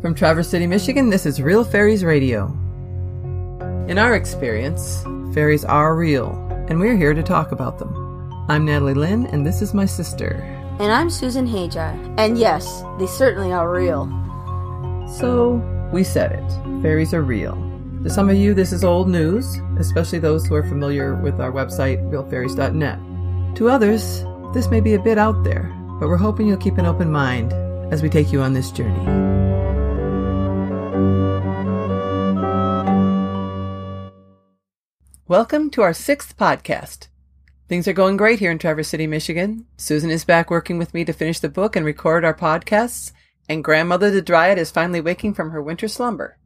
From Traverse City, Michigan, this is Real Fairies Radio. In our experience, fairies are real, and we're here to talk about them. I'm Natalie Lynn, and this is my sister. And I'm Susan Hajar. And yes, they certainly are real. So, we said it. Fairies are real. To some of you, this is old news, especially those who are familiar with our website, realfairies.net. To others, this may be a bit out there, but we're hoping you'll keep an open mind as we take you on this journey. Welcome to our sixth podcast. Things are going great here in Traverse City, Michigan. Susan is back working with me to finish the book and record our podcasts, and Grandmother the Dryad is finally waking from her winter slumber.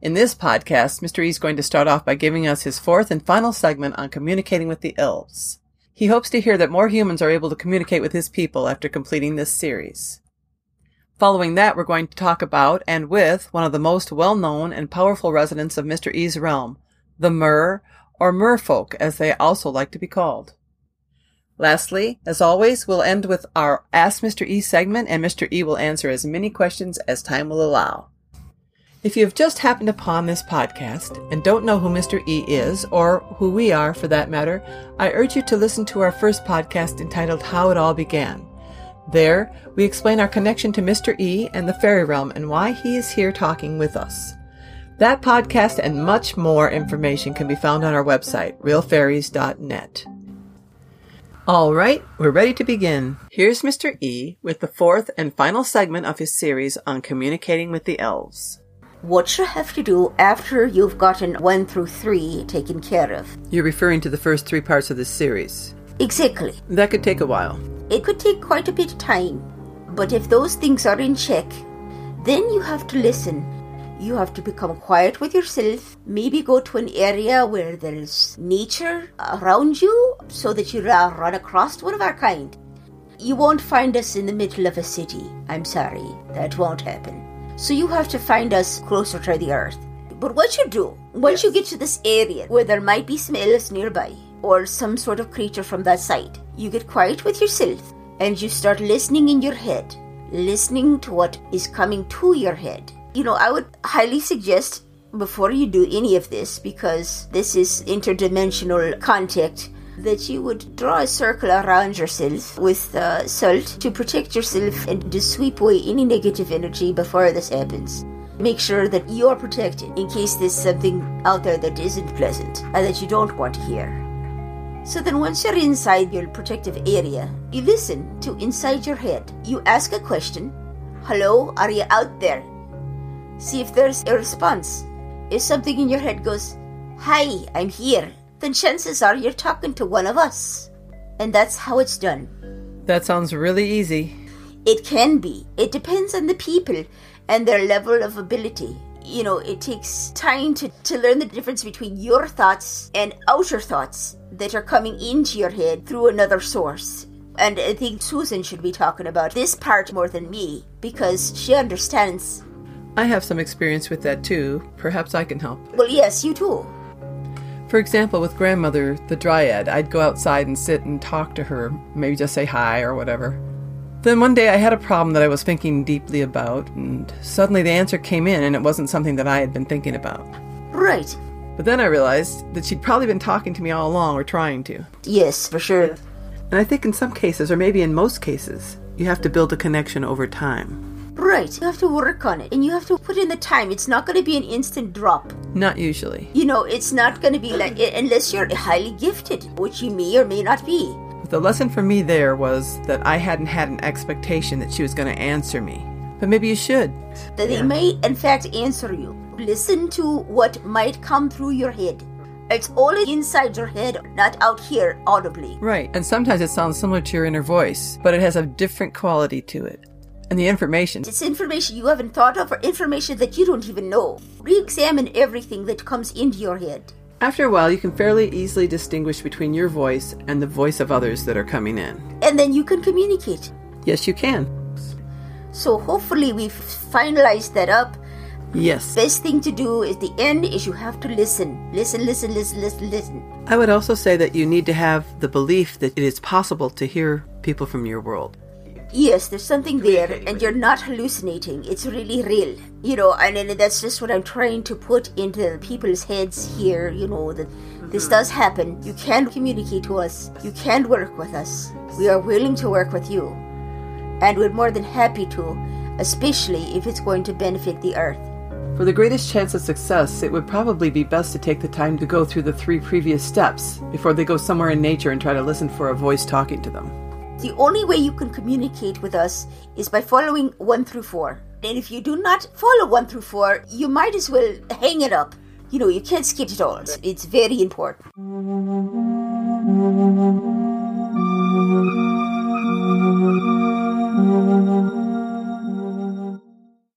In this podcast, Mr. E is going to start off by giving us his fourth and final segment on communicating with the elves. He hopes to hear that more humans are able to communicate with his people after completing this series. Following that, we're going to talk about and with one of the most well-known and powerful residents of Mr. E's realm, the Mer, or Merfolk as they also like to be called. Lastly, as always, we'll end with our Ask Mr. E segment and Mr. E will answer as many questions as time will allow. If you have just happened upon this podcast and don't know who Mr. E is, or who we are for that matter, I urge you to listen to our first podcast entitled How It All Began. There, we explain our connection to Mr. E and the fairy realm and why he is here talking with us. That podcast and much more information can be found on our website, realfairies.net. All right, we're ready to begin. Here's Mr. E with the fourth and final segment of his series on communicating with the elves. What you have to do after you've gotten one through three taken care of. You're referring to the first three parts of this series. Exactly. That could take a while. It could take quite a bit of time, but if those things are in check, then you have to listen you have to become quiet with yourself. Maybe go to an area where there's nature around you so that you run across one of our kind. You won't find us in the middle of a city. I'm sorry, that won't happen. So you have to find us closer to the earth. But what you do, once yes. you get to this area where there might be some elves nearby or some sort of creature from that side, you get quiet with yourself and you start listening in your head, listening to what is coming to your head you know, I would highly suggest before you do any of this, because this is interdimensional contact, that you would draw a circle around yourself with uh, salt to protect yourself and to sweep away any negative energy before this happens. Make sure that you are protected in case there's something out there that isn't pleasant and that you don't want to hear. So then, once you're inside your protective area, you listen to inside your head. You ask a question Hello, are you out there? See if there's a response. If something in your head goes, Hi, I'm here, then chances are you're talking to one of us. And that's how it's done. That sounds really easy. It can be. It depends on the people and their level of ability. You know, it takes time to, to learn the difference between your thoughts and outer thoughts that are coming into your head through another source. And I think Susan should be talking about this part more than me because she understands I have some experience with that too. Perhaps I can help. Well, yes, you too. For example, with grandmother, the dryad, I'd go outside and sit and talk to her, maybe just say hi or whatever. Then one day I had a problem that I was thinking deeply about, and suddenly the answer came in, and it wasn't something that I had been thinking about. Right. But then I realized that she'd probably been talking to me all along, or trying to. Yes, for sure. And I think in some cases, or maybe in most cases, you have to build a connection over time. Right. You have to work on it and you have to put in the time. It's not going to be an instant drop. Not usually. You know, it's not going to be like, unless you're highly gifted, which you may or may not be. The lesson for me there was that I hadn't had an expectation that she was going to answer me. But maybe you should. That they yeah. may, in fact, answer you. Listen to what might come through your head. It's all inside your head, not out here audibly. Right. And sometimes it sounds similar to your inner voice, but it has a different quality to it. And the information. It's information you haven't thought of or information that you don't even know. Re examine everything that comes into your head. After a while, you can fairly easily distinguish between your voice and the voice of others that are coming in. And then you can communicate. Yes, you can. So hopefully we've finalized that up. Yes. Best thing to do is the end is you have to listen. Listen, listen, listen, listen, listen. I would also say that you need to have the belief that it is possible to hear people from your world. Yes, there's something there, and you're not hallucinating. It's really real, you know. And, then that's just what I'm trying to put into people's heads here. You know that this mm-hmm. does happen. You can communicate to us. You can work with us. We are willing to work with you, and we're more than happy to, especially if it's going to benefit the earth. For the greatest chance of success, it would probably be best to take the time to go through the three previous steps before they go somewhere in nature and try to listen for a voice talking to them. The only way you can communicate with us is by following 1 through 4. And if you do not follow 1 through 4, you might as well hang it up. You know, you can't skip it all. It's- It's very important.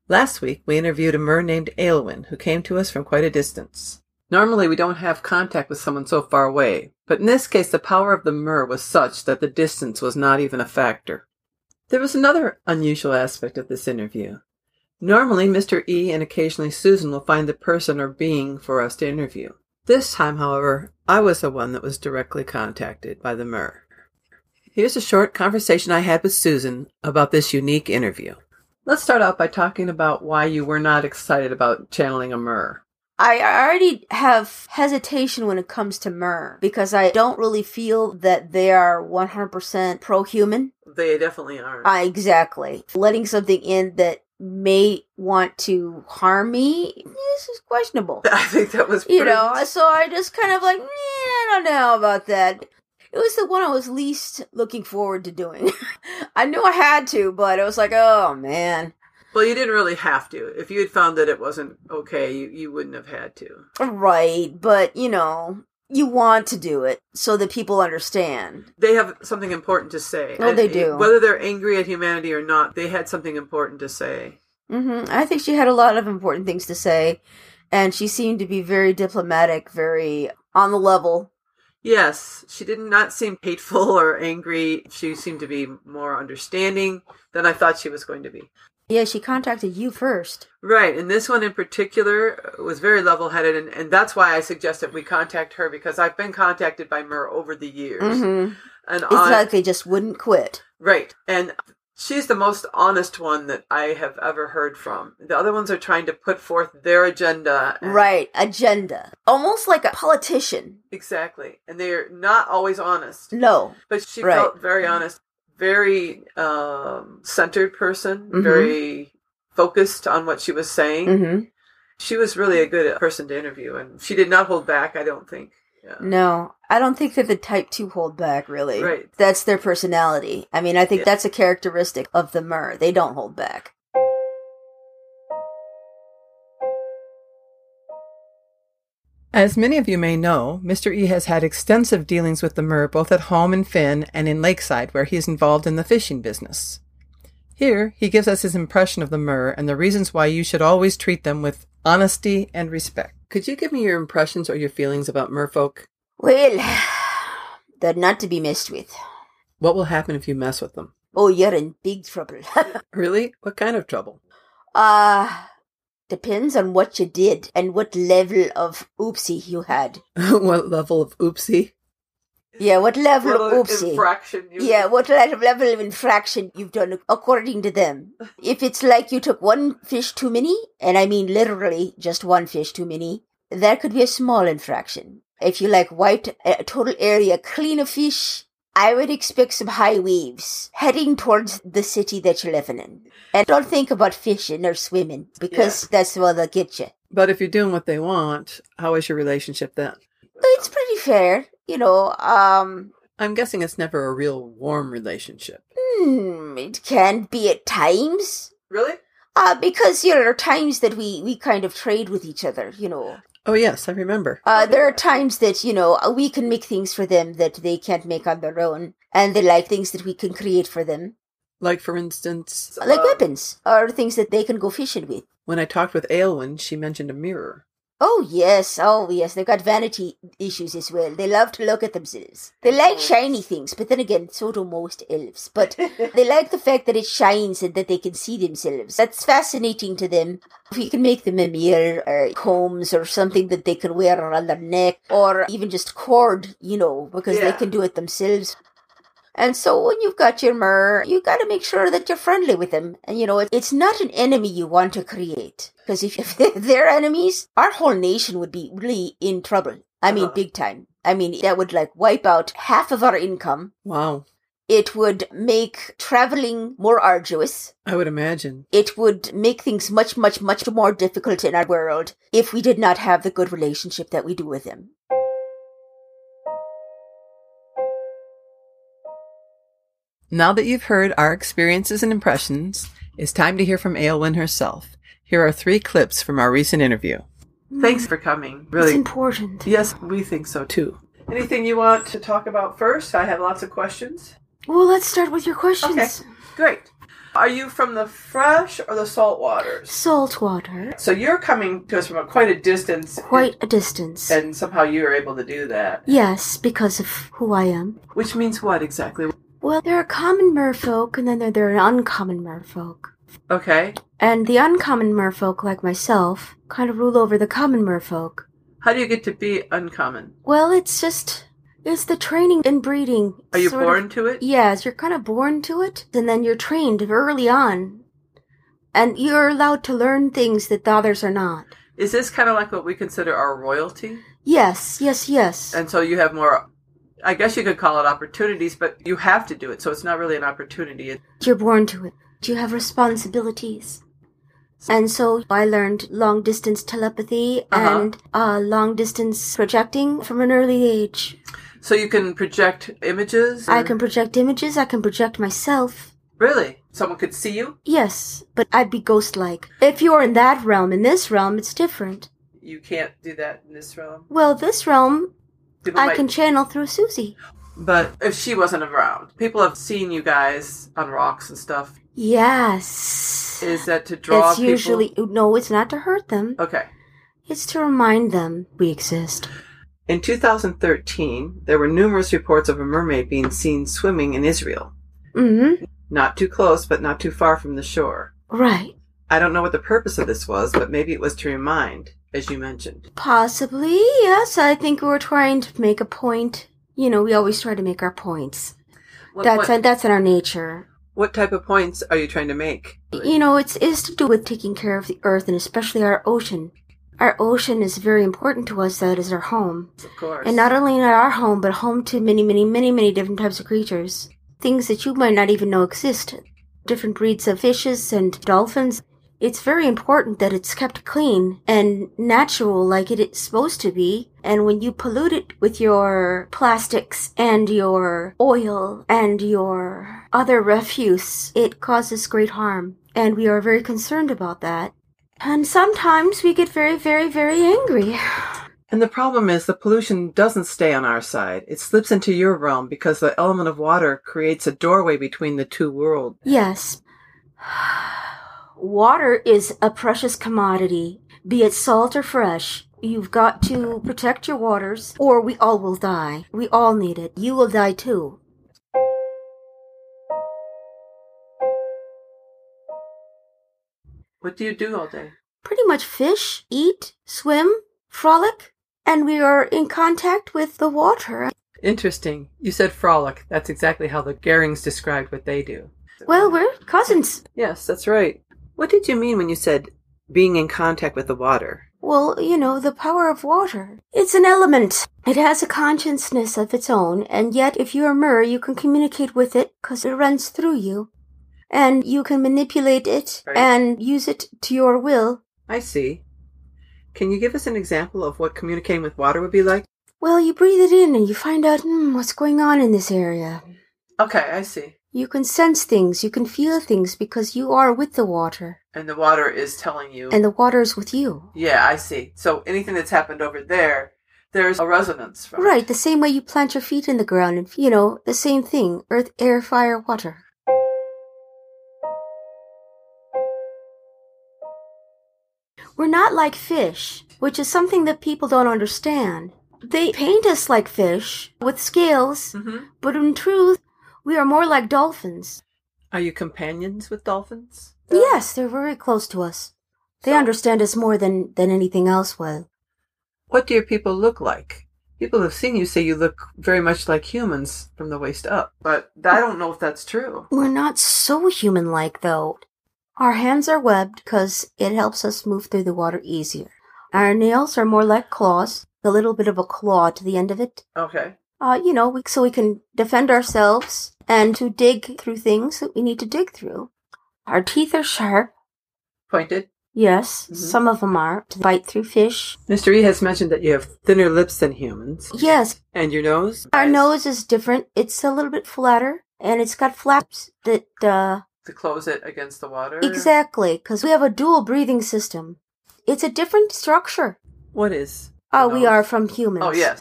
Last week, we interviewed a mer named Aelwyn who came to us from quite a distance. Normally, we don't have contact with someone so far away, but in this case, the power of the mer was such that the distance was not even a factor. There was another unusual aspect of this interview. Normally, Mr. E and occasionally Susan will find the person or being for us to interview. This time, however, I was the one that was directly contacted by the mer. Here's a short conversation I had with Susan about this unique interview. Let's start out by talking about why you were not excited about channeling a mer. I already have hesitation when it comes to mer because I don't really feel that they are 100% pro human. They definitely aren't. Uh, exactly. Letting something in that may want to harm me this is questionable. I think that was you know so i just kind of like "Meh, i don't know about that it was the one i was least looking forward to doing i knew i had to but it was like oh man Well, you didn't really have to. If you had found that it wasn't okay, you, you wouldn't have had to. right but you know you want to do it so that people understand They have something important to say. Oh, And they do. Whether they're angry at humanity or not, they had something important to say. hmm i think she had a lot of important things to say and she seemed to be very diplomatic very on the level Yes, she did not seem hateful or angry. She seemed to be more understanding than I thought she was going to be. Yeah she contacted you first Right, and this one in particular was very level headed, and, and that's why I suggested we contact her because I've been contacted by Mer over the years. hmm And it's on, like they just wouldn't quit right, and she's the most honest one that I have ever heard from. The other ones are trying to put forth their agenda. and- right agenda almost like a politician Exactly. And they're not always honest. no But she Right. felt very honest, very um, centered person, Mhm. very focused on what she was saying. hmm She was really a good person to interview, and she did not hold back, I don't think. Yeah. No, I don't think that the type two hold back. Really, Right. That's their personality. I mean, I think Yeah. that's a characteristic of the Mer. They don't hold back. As many of you may know, Mr. E has had extensive dealings with the mer both at home in Finn and in Lakeside, where he is involved in the fishing business. Here, he gives us his impression of the mer and the reasons why you should always treat them with honesty and respect. Could you give me your impressions or your feelings about merfolk? Well, they're not to be messed with. What will happen if you mess with them? Oh, you're in big trouble. Really? What kind of trouble? uh depends on what you did and what level of oopsie you had. what level of oopsie? Yeah, what level of oopsie? infraction you Yeah, what le- level of infraction you've done according to them. If it's like you took one fish too many, and I mean literally just one fish too many, that could be a small infraction. If you like wiped a total area clean of fish, I would expect some high waves heading towards the city that you're living in. And don't think about fishing or swimming because that's where they'll get you. But if you're doing what they want, how is your relationship then? It's pretty fair, you know. Um, I'm guessing it's never a real warm relationship. hmm, it can be at times. Really? Uh, because you know, there are times that we, we kind of trade with each other, you know. Oh, yes, I remember. Uh, there are times that, you know, we can make things for them that they can't make on their own, and they like things that we can create for them, Like, for instance, like uh, weapons, or things that they can go fishing with. when I talked with Aelwyn, she mentioned a mirror. Oh, yes, oh, yes, they've got vanity issues as well. They love to look at themselves. They like shiny things, but then again, so do most elves. But they like the fact that it shines and that they can see themselves. That's fascinating to them. If you can make them a mirror or combs or something that they can wear around their neck or even just cord, you know, because they can do it themselves. And so when you've got your mer, you got to make sure that you're friendly with them. And you know, it's not an enemy you want to create. Because if, if they're enemies, our whole nation would be really in trouble. I mean, Uh-huh. big time. I mean, that would like wipe out half of our income. Wow. It would make traveling more arduous. I would imagine. It would make things much, much, much more difficult in our world if we did not have the good relationship that we do with them. Now that you've heard our experiences and impressions, it's time to hear from Aylwin herself. Here are three clips from our recent interview. Thanks for coming. It's Really. important. Yes, we think so too. Anything you want to talk about first? I have lots of questions. Well, let's start with your questions. Okay. Great. Are you from the fresh or the salt waters? Salt water, So you're coming to us from a, quite a distance. quite a distance. And somehow you were able to do that. Yes, because of who I am. Which means what exactly? Well, there are common merfolk, and then there, there are uncommon merfolk. Okay. And the uncommon merfolk, like myself, kind of rule over the common merfolk. How do you get to be uncommon? Well, it's just. It's the training and breeding. Are you sort of- born to it? Yes, you're kind of born to it, and then you're trained early on. And you're allowed to learn things that the others are not. Is this kind of like what we consider our royalty? Yes, yes, yes. And so you have more, I guess you could call it opportunities, but you have to do it. So it's not really an opportunity. You're born to it. You have responsibilities. And so I learned long distance telepathy Uh-huh. and uh, long distance projecting from an early age. So you can project images? I can project images, I can project myself. Really? Someone could see you? Yes, but I'd be ghost like. If you're in that realm, in this realm, it's different. You can't do that in this realm. Well, this realm, People I might- can channel through Susie. But if she wasn't around, people have seen you guys on rocks and stuff. Yes. Is that to draw it's people? usually, no, it's not to hurt them. Okay. It's to remind them we exist. In 2013, there were numerous reports of a mermaid being seen swimming in Israel. Mm-hmm. Not too close, but not too far from the shore. Right. I don't know what the purpose of this was, but maybe it was to remind, as you mentioned. Possibly, yes. I think we're trying to make a point. You know, we always try to make our points. What, That's what, that's in our nature. what type of points are you trying to make? You know, it's is to do with taking care of the earth and especially our ocean. Our ocean is very important to us. That is our home, Of course. and not only not our home, but home to many, many, many, many different types of creatures. Things that you might not even know exist. Different breeds of fishes and dolphins. It's very important that it's kept clean and natural like it is supposed to be. And when you pollute it with your plastics and your oil and your other refuse, it causes great harm. And we are very concerned about that. And sometimes we get very, very, very angry. And the problem is the pollution doesn't stay on our side. It slips into your realm because the element of water creates a doorway between the two worlds. Yes. Water is a precious commodity, be it salt or fresh. You've got to protect your waters, or we all will die. We all need it. You will die too. What do you do all day? Pretty much fish, eat, swim, frolic, and we are in contact with the water. Interesting. You said frolic. That's exactly how the Garings described what they do. Well, we're cousins. Yes, that's right. What did you mean when you said being in contact with the water? Well, you know, the power of water. It's an element. It has a consciousness of its own, and yet if you're a mer, you can communicate with it because it runs through you. And you can manipulate it Right. and use it to your will. I see. Can you give us an example of what communicating with water would be like? Well, you breathe it in and you find out, hmm, what's going on in this area. Okay, I see. You can sense things, you can feel things because you are with the water, And the water is telling you. and the water is with you. yeah, I see. So anything that's happened over there, there's a resonance from it. Right, the same way you plant your feet in the ground, and you know, the same thing earth, air, fire, water. We're not like fish, which is something that people don't understand. They paint us like fish with scales, hmm but in truth, we are more like dolphins. Are you companions with dolphins? Yes, they're very close to us. They So- understand us more than, than anything else will. What do your people look like? People who've seen you say you look very much like humans from the waist up, but I oh. don't know if that's true. We're not so human like, though. Our hands are webbed because it helps us move through the water easier. Our nails are more like claws, a little bit of a claw to the end of it. Okay. Uh, you know, we, so we can defend ourselves and to dig through things that we need to dig through. Our teeth are sharp. Pointed. Yes, Mhm. some of them are to bite through fish. Mr. E has mentioned that you have thinner lips than humans. Yes, And your nose? our Eyes nose is different. It's a little bit flatter and it's got flaps that, uh, To close it against the water? exactly, because we have a dual breathing system. It's a different structure. What is? Oh, we are from humans. Oh, yes.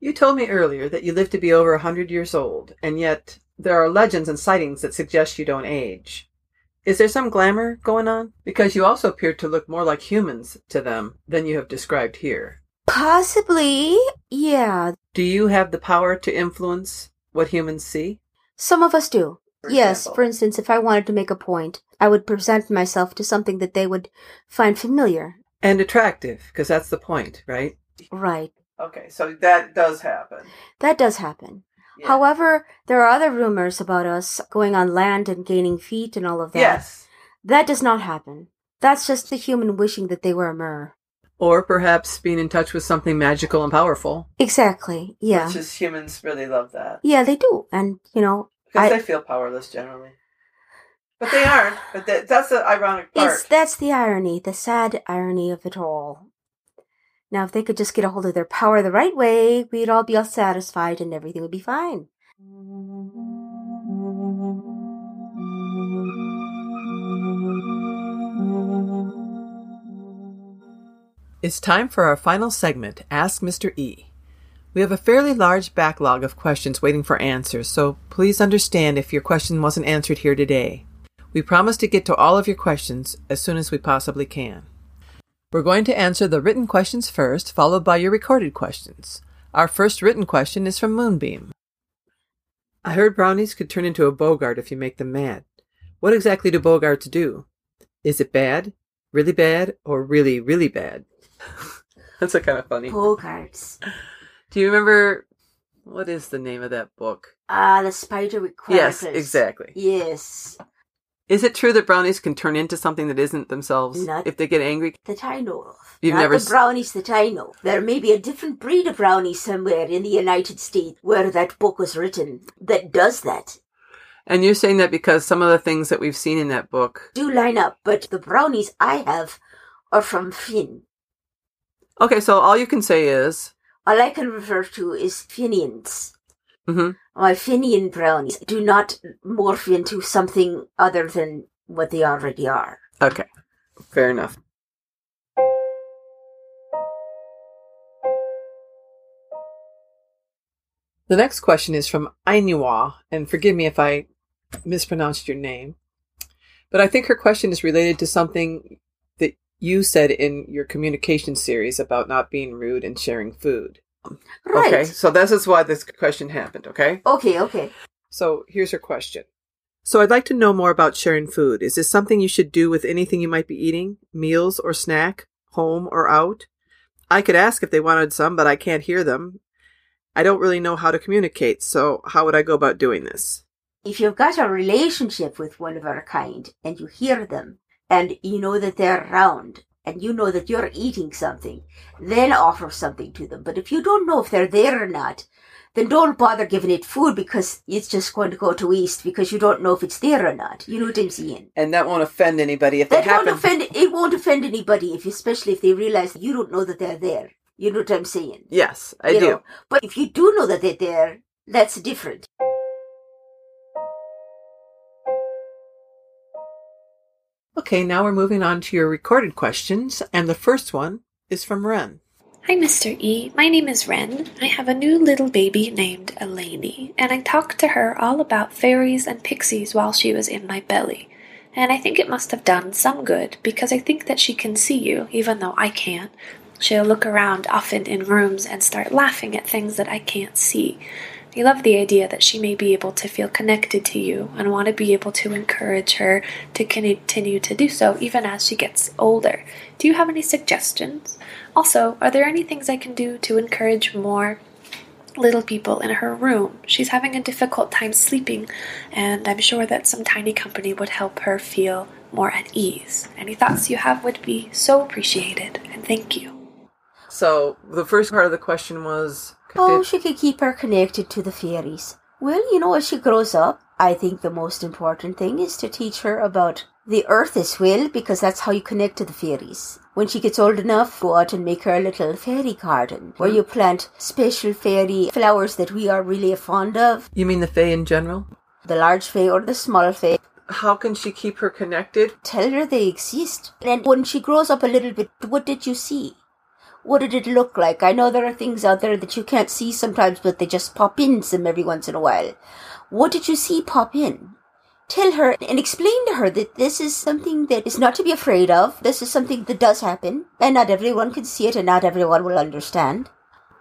You told me earlier that you live to be over a hundred years old, and yet there are legends and sightings that suggest you don't age. Is there some glamour going on? Because you also appear to look more like humans to them than you have described here. Possibly, yeah. Do you have the power to influence what humans see? Some of us do. For yes, example? for instance, if I wanted to make a point, I would present myself to something that they would find familiar. And attractive, because that's the point, right? Right. Okay, so that does happen. That does happen. However, there are other rumors about us going on land and gaining feet and all of that. yes. That does not happen. That's just the human wishing that they were a mer. Or perhaps being in touch with something magical and powerful. Exactly. Yeah. Which is humans really love that. Yeah, they do. And, you know, Because I- they feel powerless generally. But they aren't. But that, that's the ironic part. it's that's the irony, the sad irony of it all. Now, if they could just get a hold of their power the right way, we'd all be all satisfied and everything would be fine. It's time for our final segment, Ask Mr. E. We have a fairly large backlog of questions waiting for answers, so please understand if your question wasn't answered here today. We promise to get to all of your questions as soon as we possibly can. We're going to answer the written questions first, followed by your recorded questions. Our first written question is from Moonbeam. I heard brownies could turn into a boggart if you make them mad. What exactly do boggarts do? Is it bad, really bad, or really, really bad? That's a kind of funny. Boggarts. Do you remember what is the name of that book? Ah, the Spiderwick Yes, exactly. Yes, Is it true that brownies can turn into something that isn't themselves Not- if they get angry? that I know of. You've Not never the s- brownies that I know. There may be a different breed of brownie somewhere in the United States where that book was written that does that. And you're saying that because some of the things that we've seen in that book. Do line up, but the brownies I have are from Finn. Okay, so all you can say is, All I can refer to is Finians. Hmm My Finian brownies do not morph into something other than what they already are. okay, fair enough. The next question is from Ainua, and forgive me if I mispronounced your name, but I think her question is related to something that you said in your communication series about not being rude and sharing food. Right. Okay, so this is why this question happened, okay? Okay, okay. So here's her question. So I'd like to know more about sharing food. Is this something you should do with anything you might be eating? Meals or snack? Home or out? I could ask if they wanted some, but I can't hear them. I don't really know how to communicate, so how would I go about doing this? If you've got a relationship with one of our kind and you hear them and you know that they're around and you know that you're eating something, then offer something to them. But if you don't know if they're there or not, then don't bother giving it food because it's just going to go to waste because you don't know if it's there or not. You know what I'm saying? And that won't offend anybody if they That won't offend. It won't offend anybody if, especially if they realize that you don't know that they're there. You know what I'm saying? yes, I You do. know, But if you do know that they're there, that's different. Okay, now we're moving on to your recorded questions, and the first one is from Ren. Hi, Mr. E. My name is Ren. I have a new little baby named Elaney, and I talked to her all about fairies and pixies while she was in my belly. And I think it must have done some good, because I think that she can see you, even though I can't. She'll look around often in rooms and start laughing at things that I can't see. I love the idea that she may be able to feel connected to you and want to be able to encourage her to continue to do so even as she gets older. Do you have any suggestions? Also, are there any things I can do to encourage more little people in her room. She's having a difficult time sleeping, and I'm sure that some tiny company would help her feel more at ease. Any thoughts you have would be so appreciated, and thank you. So the first part of the question was Oh, she could keep her connected to the fairies. Well, you know, as she grows up, I think the most important thing is to teach her about the earth as well, because that's how you connect to the fairies. When she gets old enough, go out and make her a little fairy garden where hmm. you plant special fairy flowers that we are really fond of. You mean the Fae in general? The large fae or the small fae. How can she keep her connected? Tell her they exist. And when she grows up a little bit, what did you see? What did it look like? I know there are things out there that you can't see sometimes, but they just pop in some every once in a while. What did you see pop in? Tell her and explain to her that this is something that is not to be afraid of. This is something that does happen, and not everyone can see it, and not everyone will understand.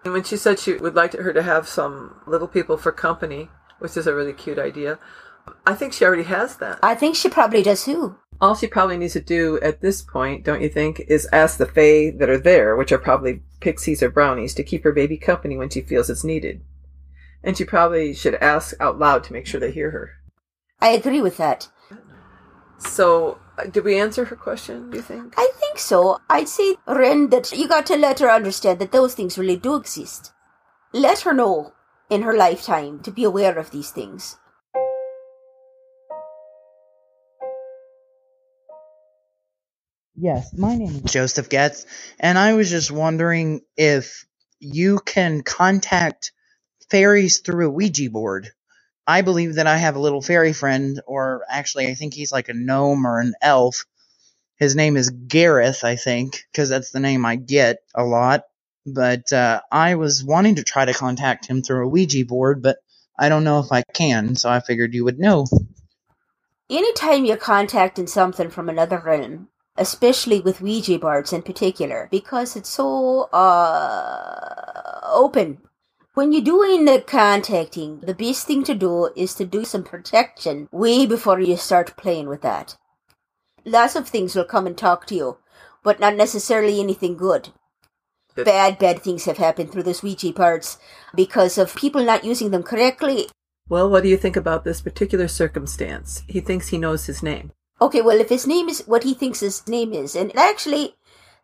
And when she said she would like her to have some little people for company, which is a really cute idea, I think she already has that. I think she probably does too. All she probably needs to do at this point, don't you think, is ask the Fae that are there, which are probably pixies or brownies, to keep her baby company when she feels it's needed. And she probably should ask out loud to make sure they hear her. I agree with that. So, uh, did we answer her question, do you think? I think so. I'd say, Ren, that you got to let her understand that those things really do exist. Let her know in her lifetime to be aware of these things. Yes, my name is Joseph Getz, and I was just wondering if you can contact fairies through a Ouija board. I believe that I have a little fairy friend, or actually, I think he's like a gnome or an elf. His name is Gareth, I think, because that's the name I get a lot. But uh, I was wanting to try to contact him through a Ouija board, but I don't know if I can, so I figured you would know. Anytime you're contacting something from another realm, especially with Ouija boards in particular, because it's so uh, open. When you're doing the contacting, the best thing to do is to do some protection way before you start playing with that. Lots of things will come and talk to you, but not necessarily anything good. That- Bad, bad things have happened through those Ouija boards because of people not using them correctly. Well, what do you think about this particular circumstance? He thinks he knows his name. Okay, well, if his name is what he thinks his name is, and actually,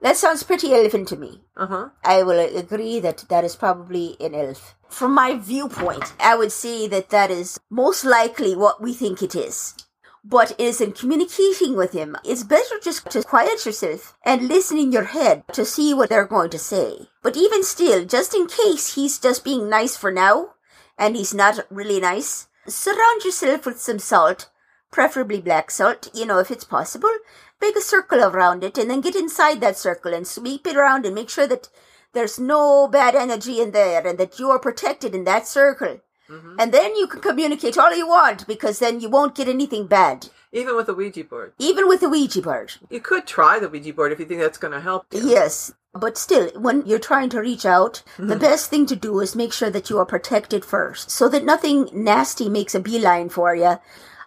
that sounds pretty elfin to me. Uh huh. I will agree that that is probably an elf. From my viewpoint, I would say that that is most likely what we think it is. But it is in communicating with him, it's better just to quiet yourself and listen in your head to see what they're going to say. But even still, just in case he's just being nice for now, and he's not really nice, surround yourself with some salt, preferably black salt, you know, if it's possible. Make a circle around it and then get inside that circle and sweep it around and make sure that there's no bad energy in there and that you are protected in that circle. Mm-hmm. And then you can communicate all you want because then you won't get anything bad. Even with a Ouija board. Even with the Ouija board. You could try the Ouija board if you think that's going to help. you. Yes. But still, when you're trying to reach out, the best thing to do is make sure that you are protected first so that nothing nasty makes a beeline for you.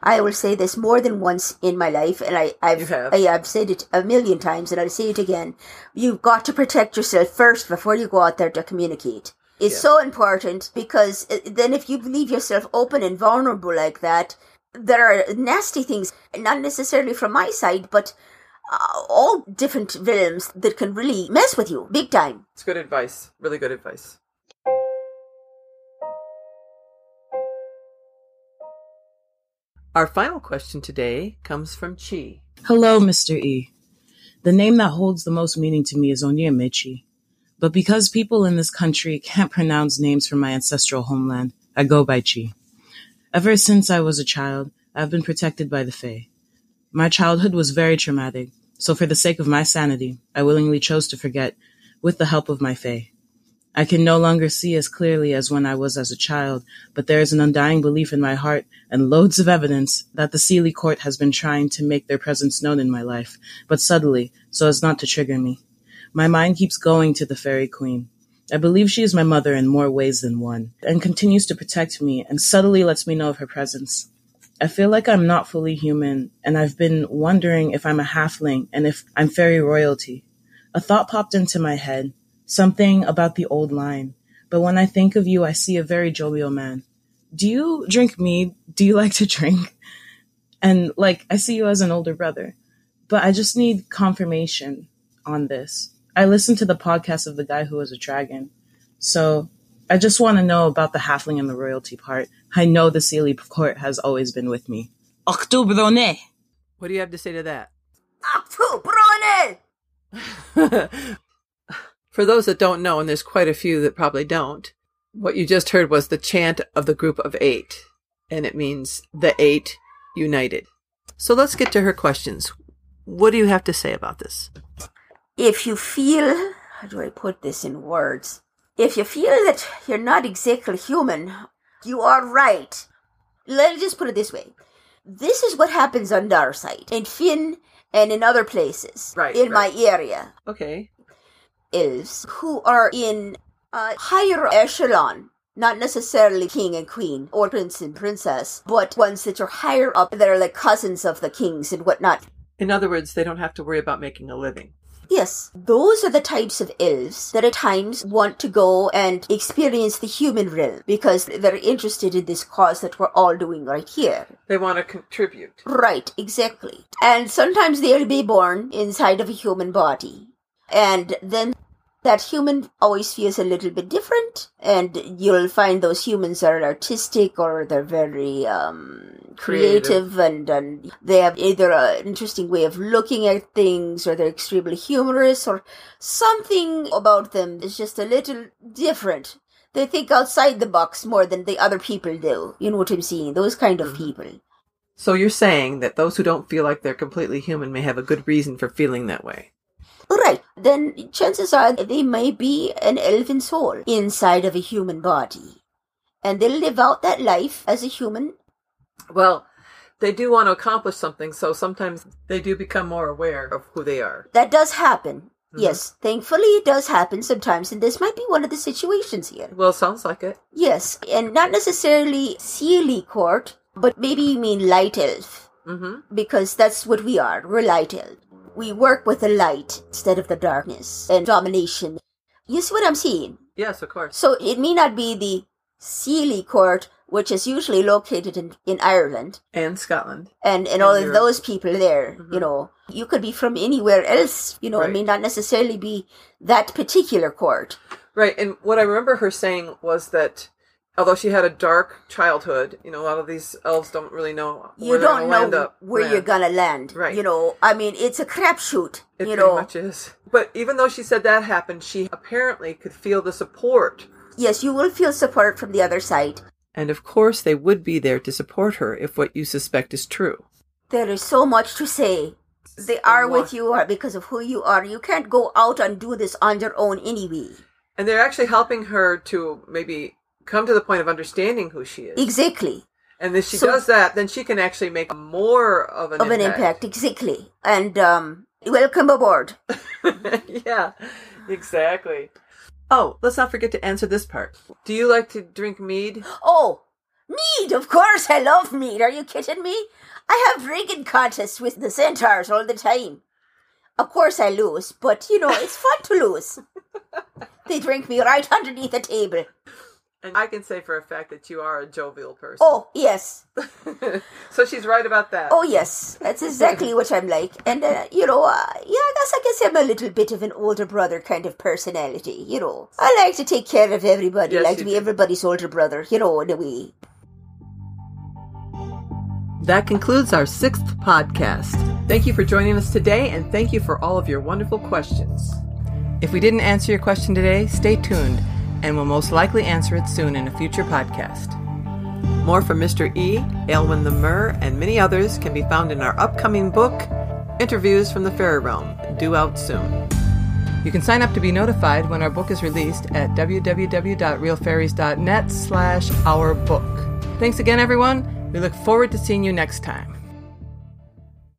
I will say this more than once in my life, and I, I've. I, have said it a million times, and I'll say it again. You've got to protect yourself first before you go out there to communicate. It's Yeah. so important because uh, then if you leave yourself open and vulnerable like that, there are nasty things, not necessarily from my side, but uh, all different realms that can really mess with you big time. It's good advice. Really good advice. Our final question today comes from Chi. Hello, Mr. E. The name that holds the most meaning to me is Onyemichi. But because people in this country can't pronounce names from my ancestral homeland, I go by Chi. Ever since I was a child, I've been protected by the Fae. My childhood was very traumatic, so for the sake of my sanity, I willingly chose to forget, with the help of my Fae. I can no longer see as clearly as when I was as a child, but there is an undying belief in my heart and loads of evidence that the Seelie Court has been trying to make their presence known in my life, but subtly, so as not to trigger me. My mind keeps going to the Fairy Queen. I believe she is my mother in more ways than one, and continues to protect me and subtly lets me know of her presence. I feel like I'm not fully human, and I've been wondering if I'm a halfling and if I'm fairy royalty. A thought popped into my head, something about the old line, but when I think of you, I see a very jovial man. Do you drink mead? Do you like to drink? And like, I see you as an older brother, but I just need confirmation on this. I listened to the podcast of the guy who was a dragon. So I just want to know about the halfling and the royalty part. I know the Seelie court has always been with me. Octubrone! What do you have to say to that? Brune! For those that don't know, and there's quite a few that probably don't, what you just heard was the chant of the group of eight, and it means the eight united. So let's get to her questions. What do you have to say about this? If you feel, how do I put this in words? If you feel that you're not exactly human, you are right. Let me just put it this way. This is what happens on side, in Finn and in other places, Right, in right. my area. Okay. Elves who are in a higher echelon, not necessarily king and queen or prince and princess, but ones that are higher up that are like cousins of the kings and whatnot. In other words, they don't have to worry about making a living. Yes, those are the types of elves that at times want to go and experience the human realm because they're interested in this cause that we're all doing right here. They want to contribute. Right, exactly. And sometimes they'll be born inside of a human body. And then that human always feels a little bit different, and you'll find those humans are artistic or they're very um, creative, And, and they have either an interesting way of looking at things or they're extremely humorous or something about them is just a little different. They think outside the box more than the other people do. You know what I'm saying? Those kind of people. So you're saying that those who don't feel like they're completely human may have a good reason for feeling that way. Right. Then chances are they may be an elven soul inside of a human body. And they'll live out that life as a human. Well, they do want to accomplish something, so sometimes they do become more aware of who they are. That does happen. Yes, thankfully it does happen sometimes, and this might be one of the situations here. Well, sounds like it. Yes, and not necessarily Seelie Court, but maybe you mean Light Elf, Mm-hmm. because that's what we are. We're Light Elf. We work with the light instead of the darkness and domination. You see what I'm saying? Yes, of course. So it may not be the Seelie Court, which is usually located in, in Ireland, And Scotland. and, and all of those people there, you mm-hmm. know. You could be from anywhere else, you know, it may not necessarily be that particular court. Right, and what I remember her saying was that although she had a dark childhood, you know, a lot of these elves don't really know You where they're don't gonna land know up. where land. you're gonna land. Right. You know, I mean, it's a crapshoot. It you pretty know, much is. But even though she said that happened, she apparently could feel the support. yes, you will feel support from the other side. And of course, they would be there to support her if what you suspect is true. There is so much to say. They are with you uh, because of who you are. You can't go out and do this on your own anyway. And they're actually helping her to maybe come to the point of understanding who she is. Exactly. And if she So- does that, then she can actually make more of an Of an impact, exactly. And um welcome aboard. yeah, exactly. Oh, let's not forget to answer this part. Do you like to drink mead? Oh, mead! Of course, I love mead. Are you kidding me? I have drinking contests with the centaurs all the time. Of course, I lose, but you know it's fun to lose. They drink me right underneath the table. And I can say for a fact that you are a jovial person. Oh yes, so she's right about that. oh yes, that's exactly what I'm like. And uh, you know, uh, yeah, I guess I guess I'm a little bit of an older brother kind of personality. You know, I like to take care of everybody, Yes, like to be do. everybody's older brother. You know, in a way. That concludes our sixth podcast. Thank you for joining us today, and thank you for all of your wonderful questions. If we didn't answer your question today, stay tuned, and we'll most likely answer it soon in a future podcast. More from Mr. E, Aylwin the Mer, and many others can be found in our upcoming book, Interviews from the Fairy Realm, due out soon. You can sign up to be notified when our book is released at www.realfairies.net slash our book. Thanks again, everyone. We look forward to seeing you next time.